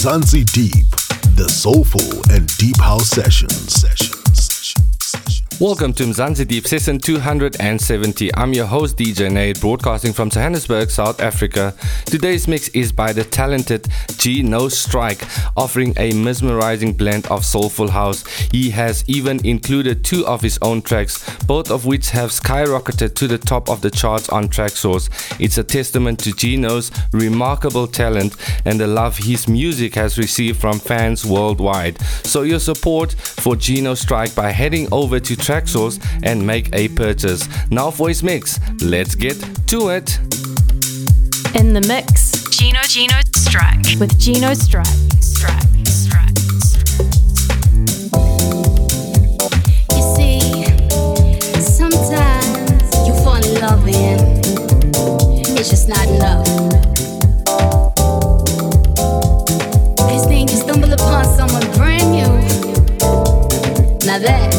Mzansi Deep, the soulful and deep house session sessions. Welcome to Mzansi Deep Session 270. I'm your host DJ Naid, broadcasting from Johannesburg, South Africa. Today's mix is by the talented Gino Strike, offering a mesmerizing blend of soulful house. He has even included two of his own tracks, both of which have skyrocketed to the top of the charts on Traxsource. It's a testament to Gino's remarkable talent and the love his music has received from fans worldwide. So your support for Gino Strike by heading over to Traxsource and make a purchase. Now for his mix, let's get to it. In the mix Gino Gino Strike. with Gino Strike. Strike. Strike. You see, sometimes you fall in love and it's just not enough. Next thing you stumble upon someone brand new. Now that,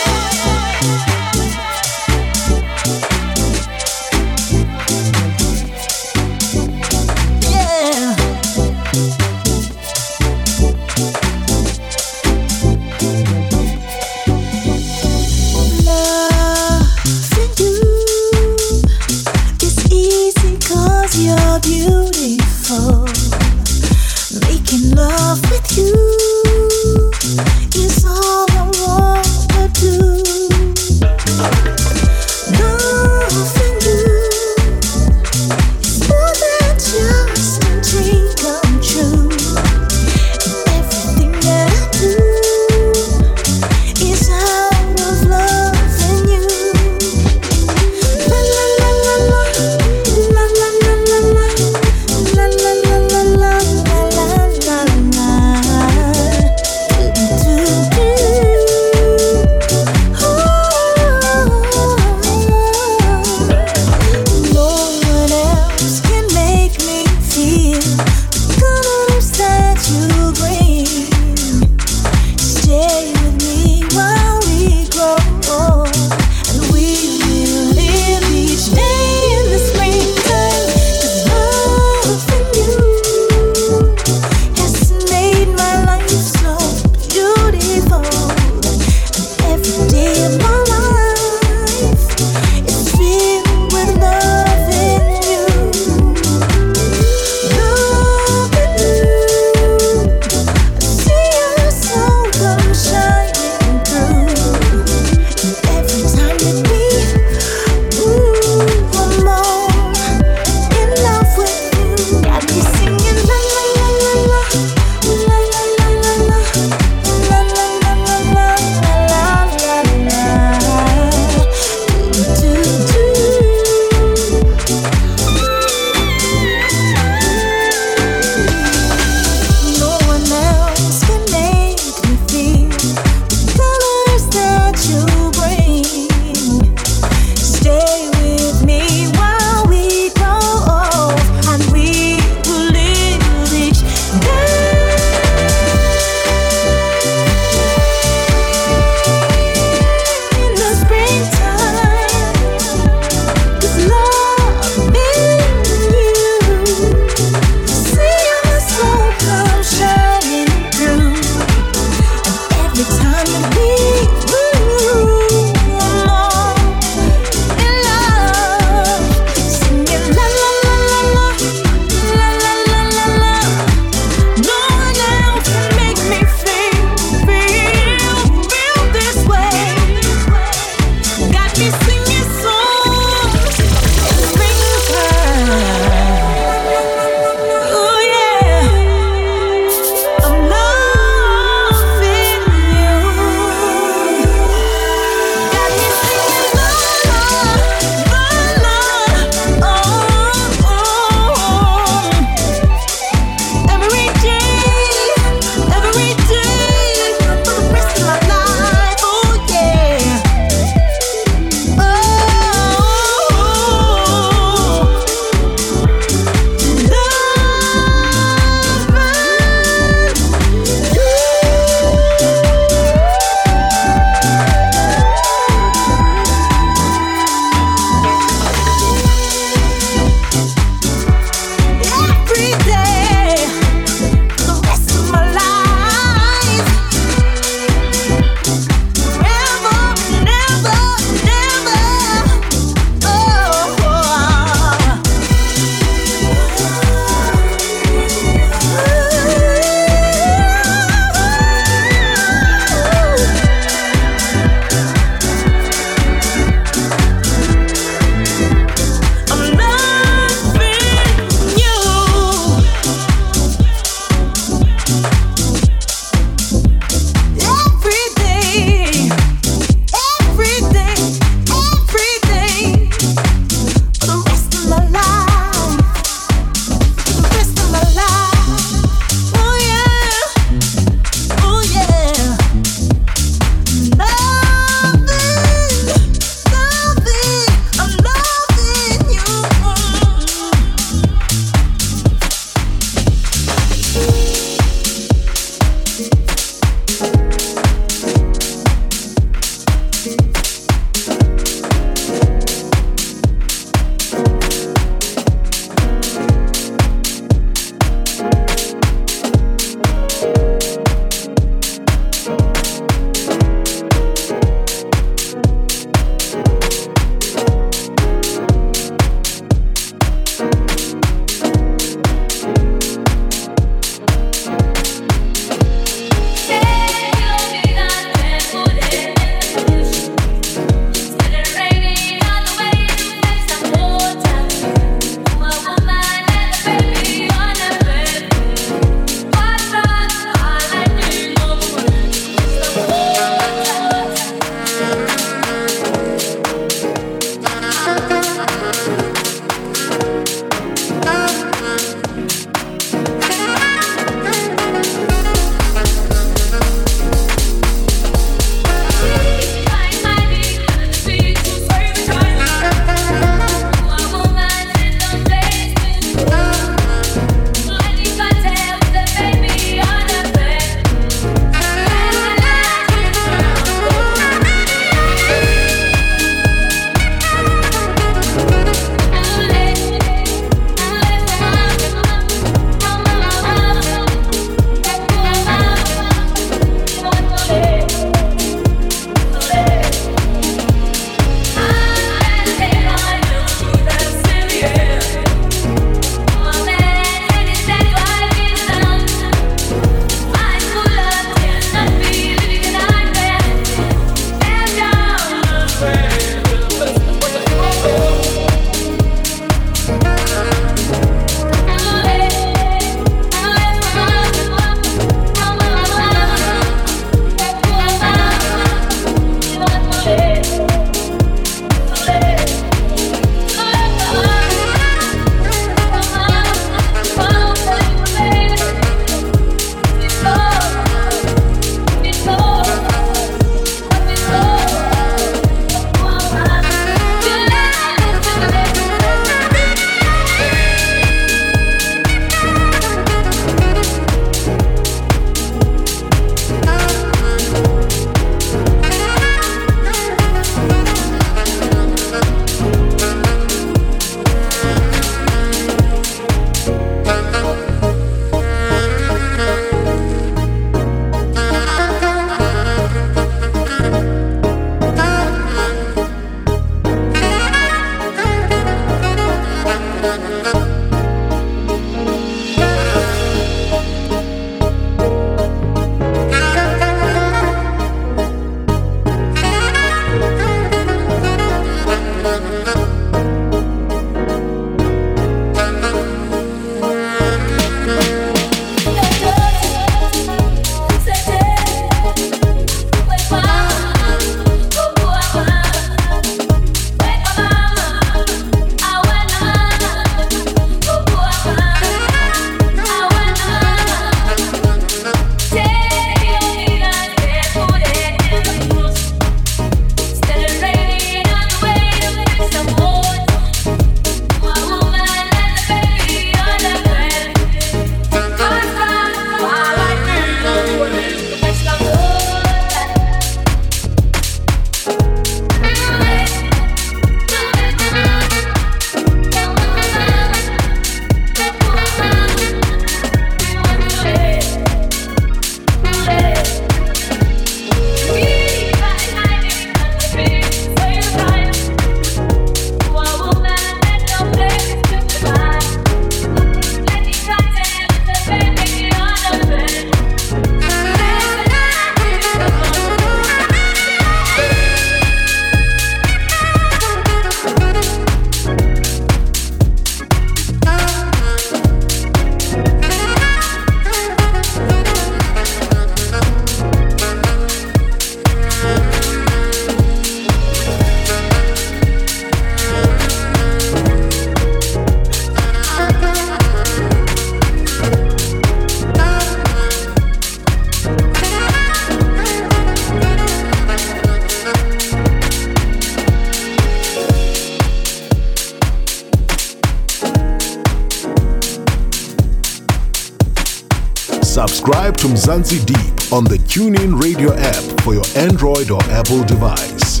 Mzansi Deep on the TuneIn Radio app for your Android or Apple device.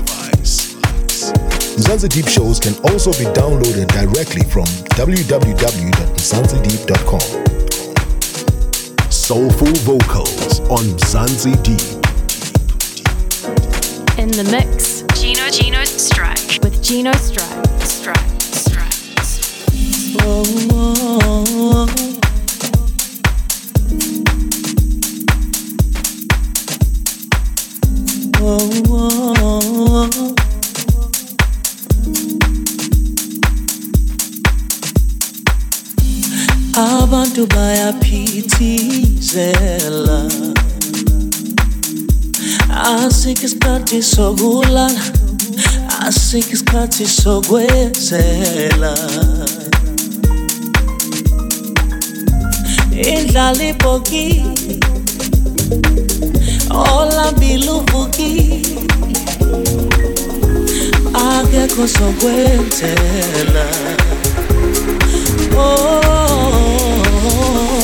Mzansi Deep shows can also be downloaded directly from www.mzansideep.com. Soulful vocals on Mzansi Deep. In the mix Gino Gino Strike. with Gino Strike. Strike. Strike. abantu asikho isikhathi sokulala asikho isikhathi sokwenzela indlala ibhokile olambile uvukile akekho sokwenzela Malanga oh, oh, oh,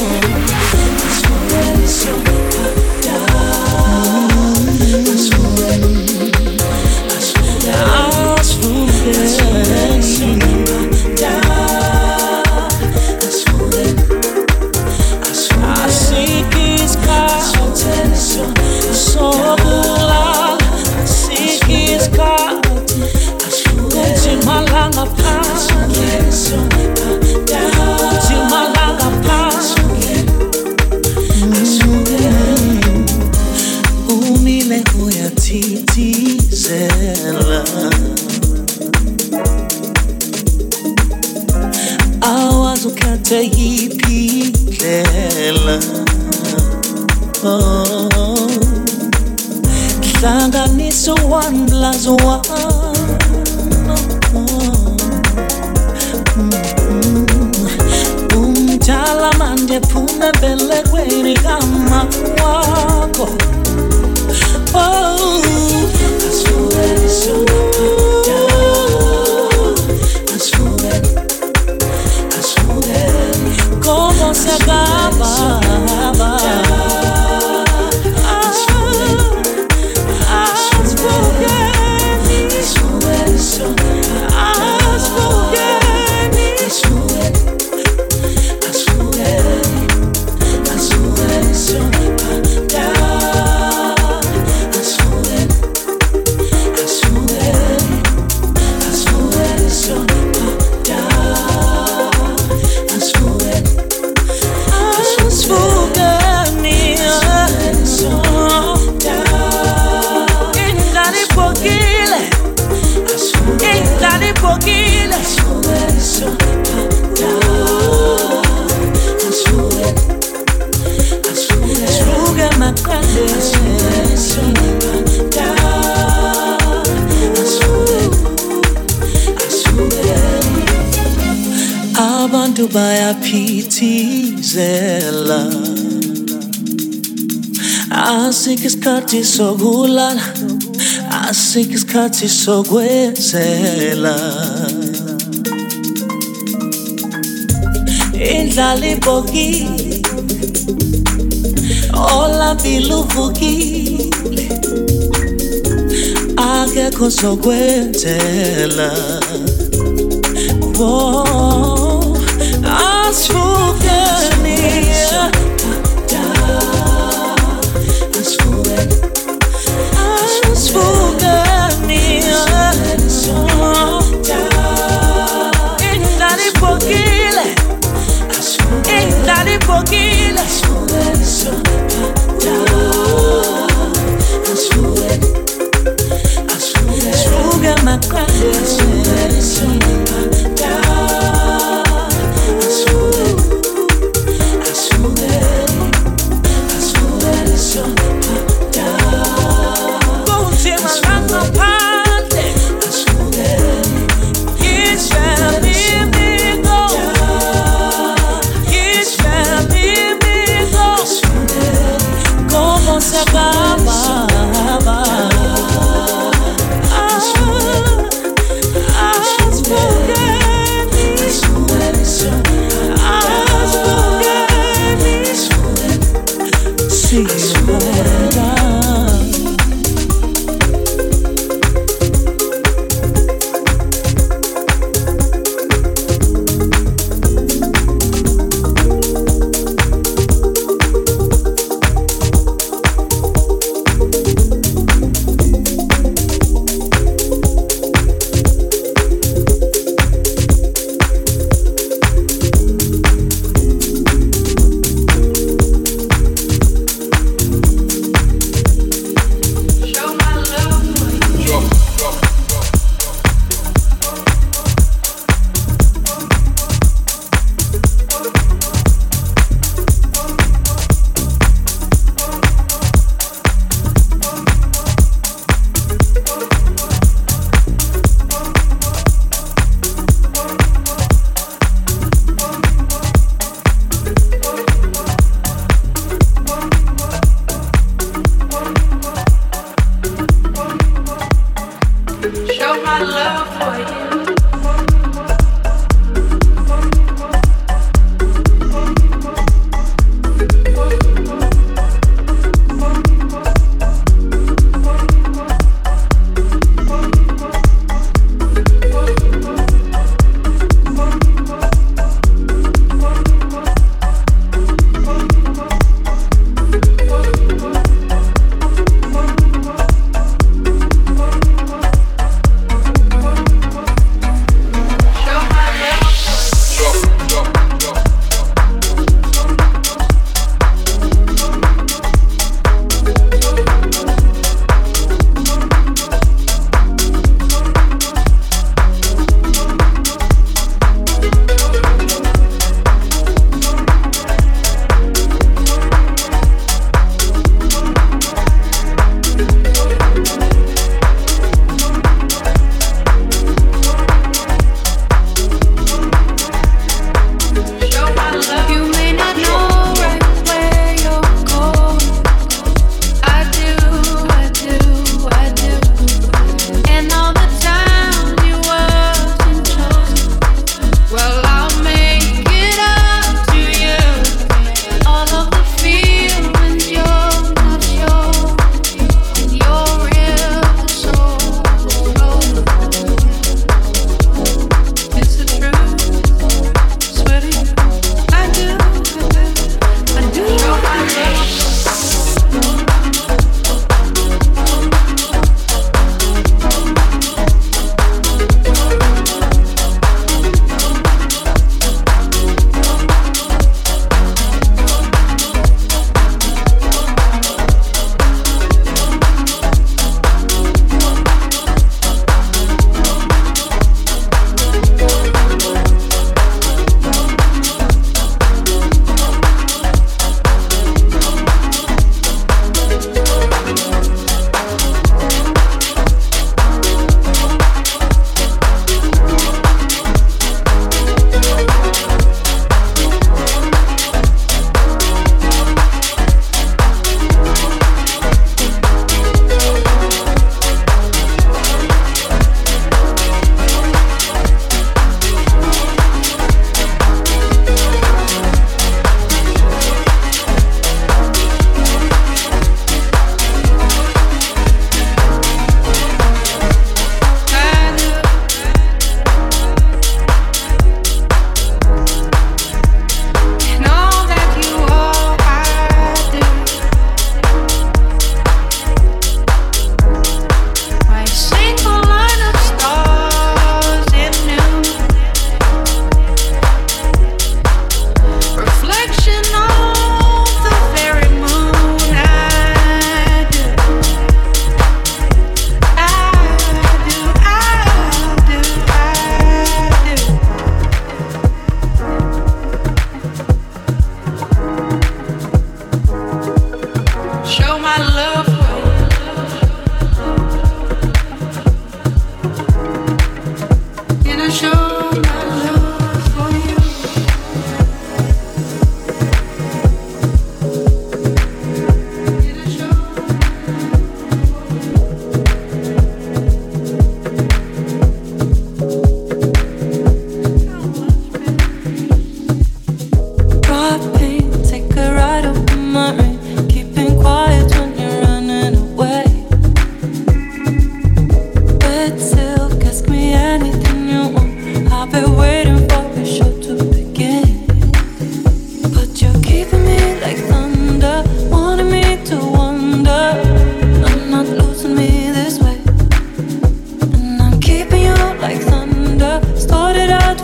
one. Mm, mm, mm. Plus one umdala manje phuma embelekweni kama. Wakho isikhathi sokulala asikho isikhathi sokwenzela indlala ibhokile olambile uvukile akekho sokwenzela Whoa, Asfuge maqale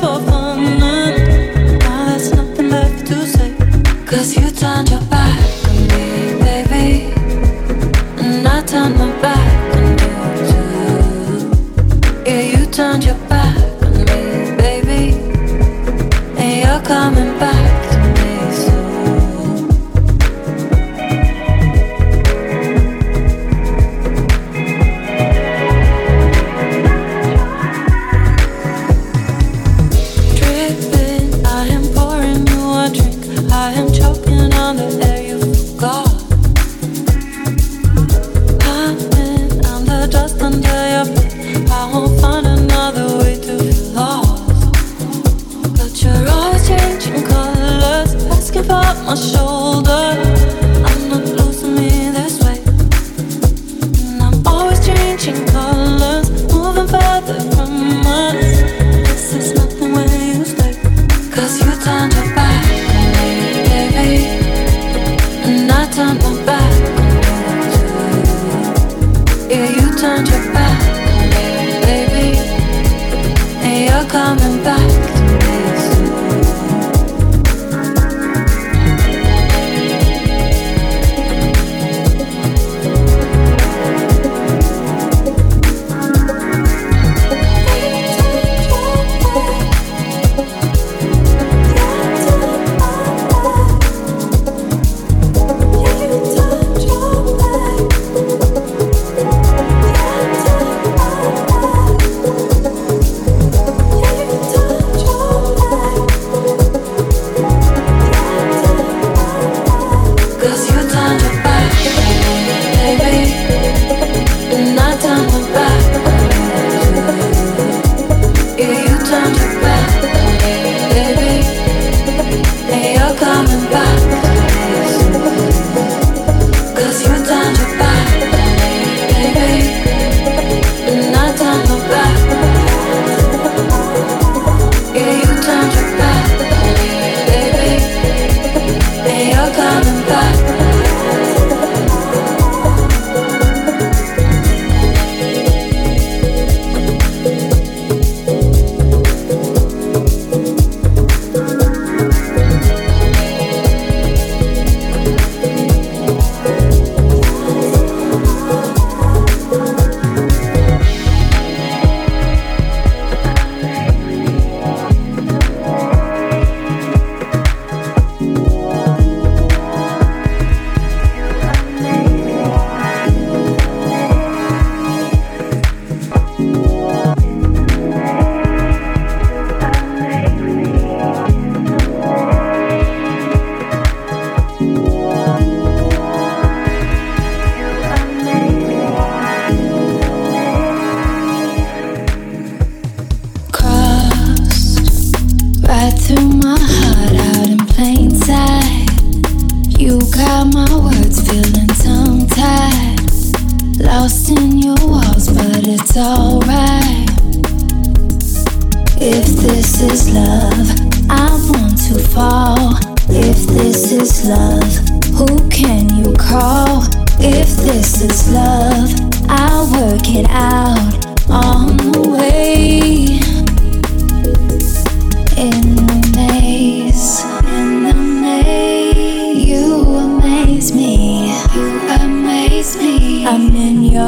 for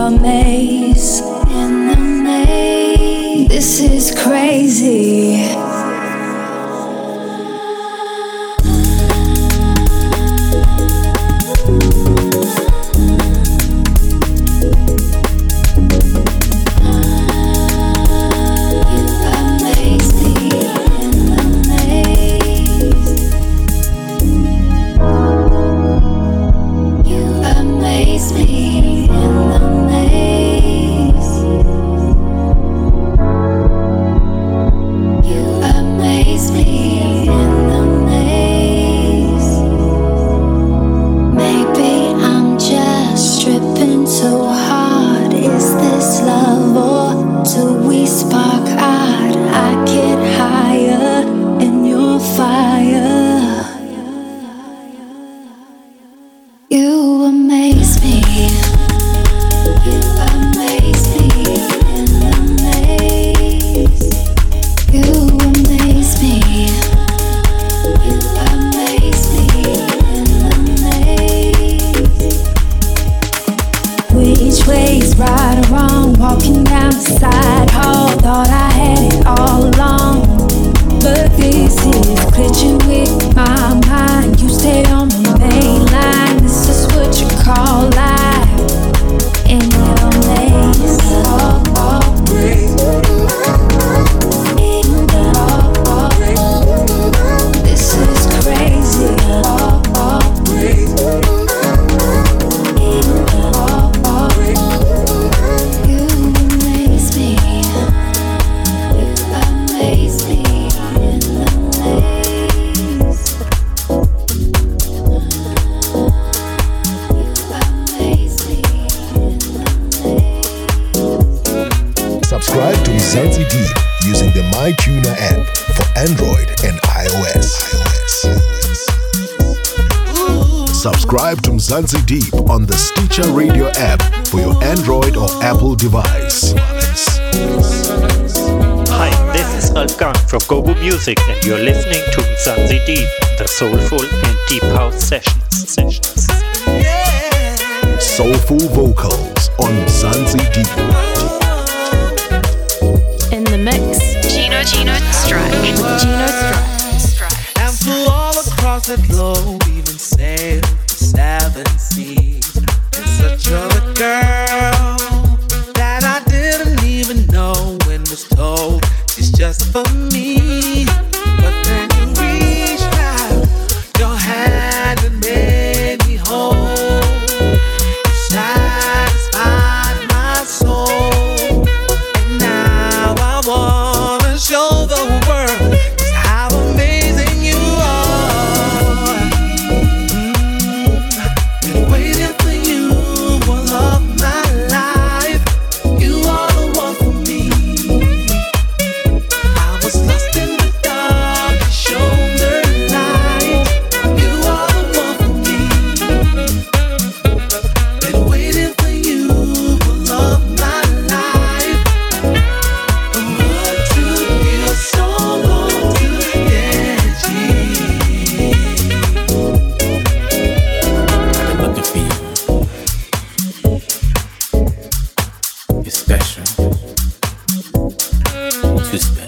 are made. ZZD using the MyTuner app for Android and iOS. iOS. Subscribe to Mzansi Deep on the Stitcher Radio app for your Android or Apple device. Hi, this is Alkan from Gobu Music, and you're listening to Mzansi Deep, the soulful and deep house sessions. sessions. Soulful vocals on Mzansi Deep the mix, Gino Gino Strike. Gino Strike. And flew all across the globe. this.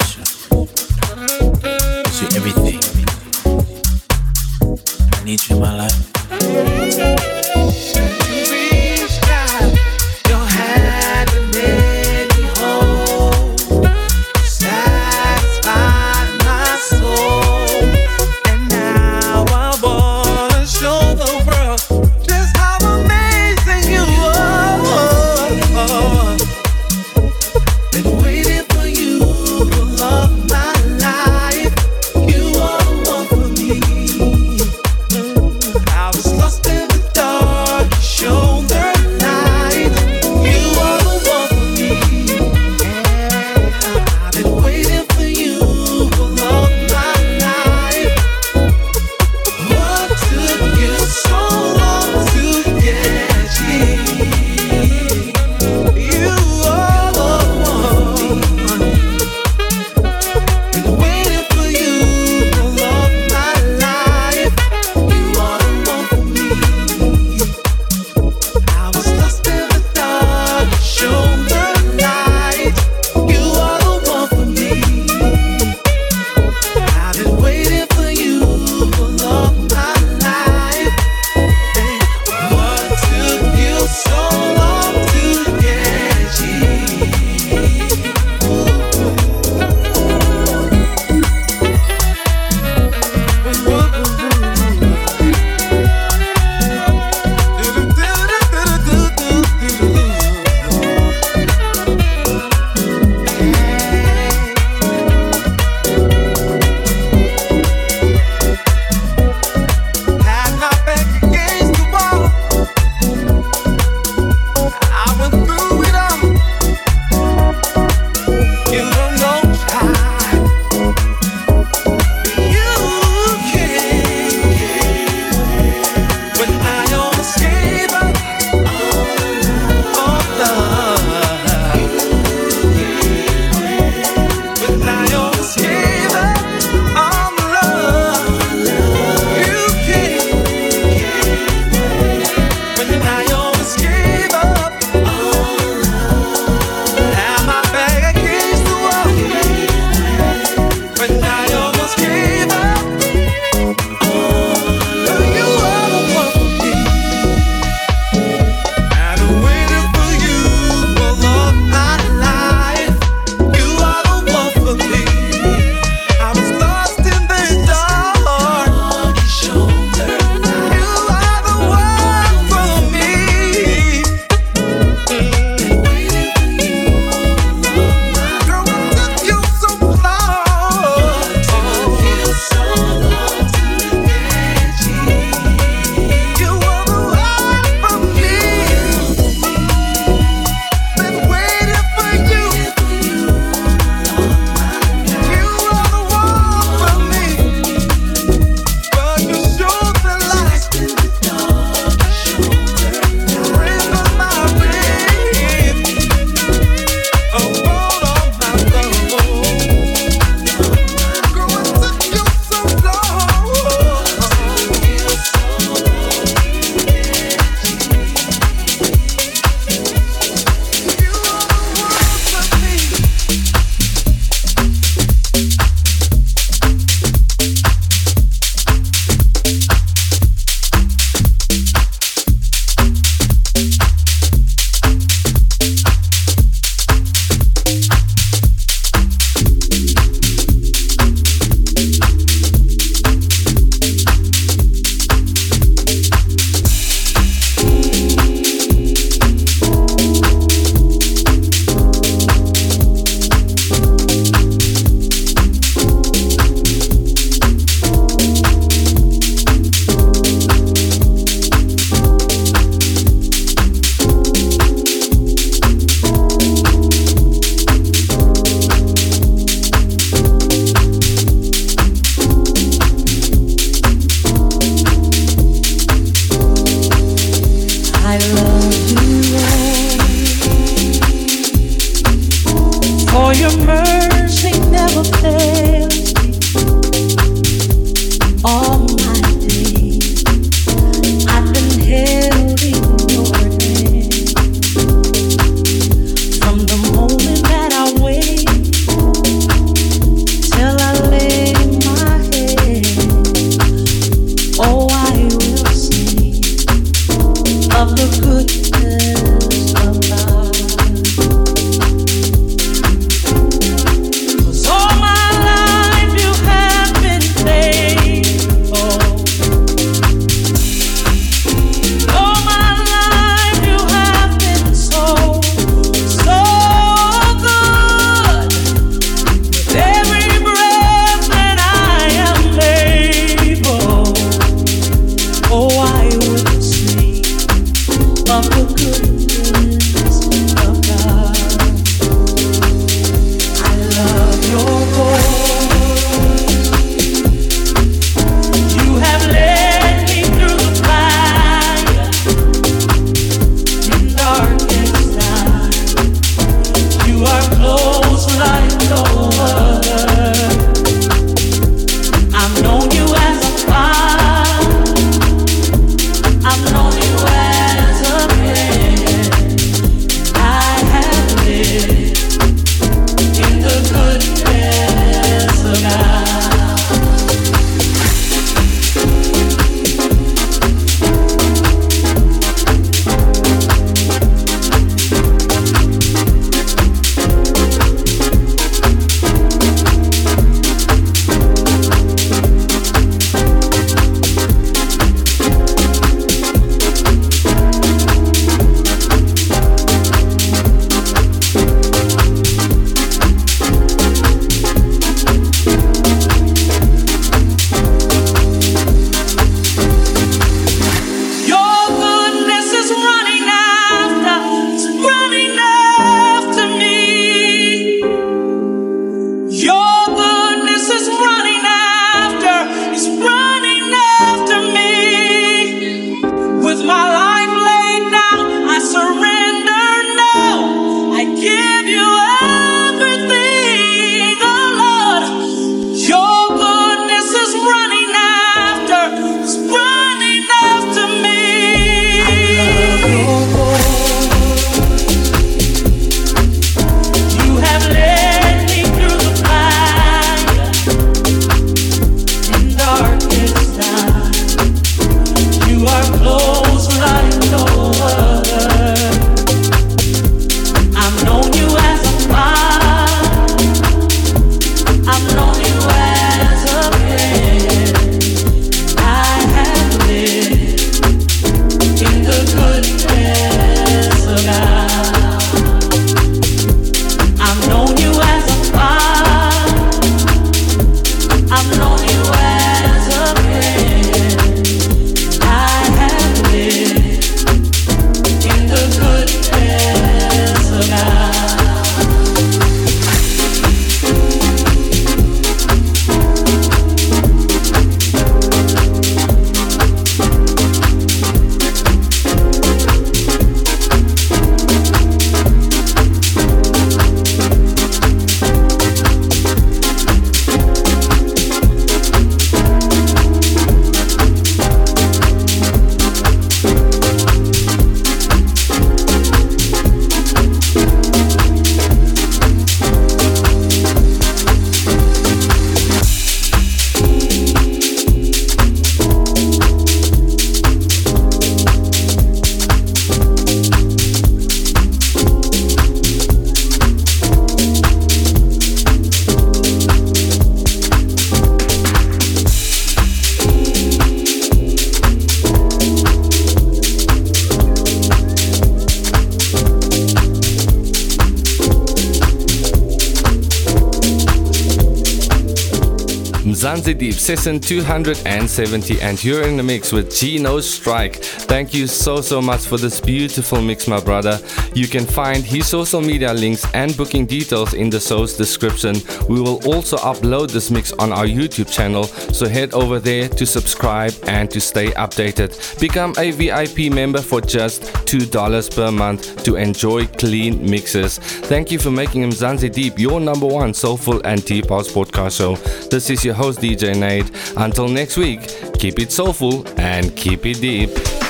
Session 270, and you're in the mix with Gino Strike. Thank you so, so much for this beautiful mix, my brother. You can find his social media links and booking details in the show's description. We will also upload this mix on our YouTube channel, so head over there to subscribe and to stay updated. Become a VIP member for just $2 per month to enjoy clean mixes. Thank you for making Mzansi Deep your number one soulful and deep house podcast show. This is your host, DJ Naid. Until next week, keep it soulful and keep it deep.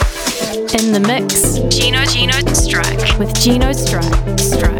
In the mix. Gino Gino Strike. With Gino Strike. Strike.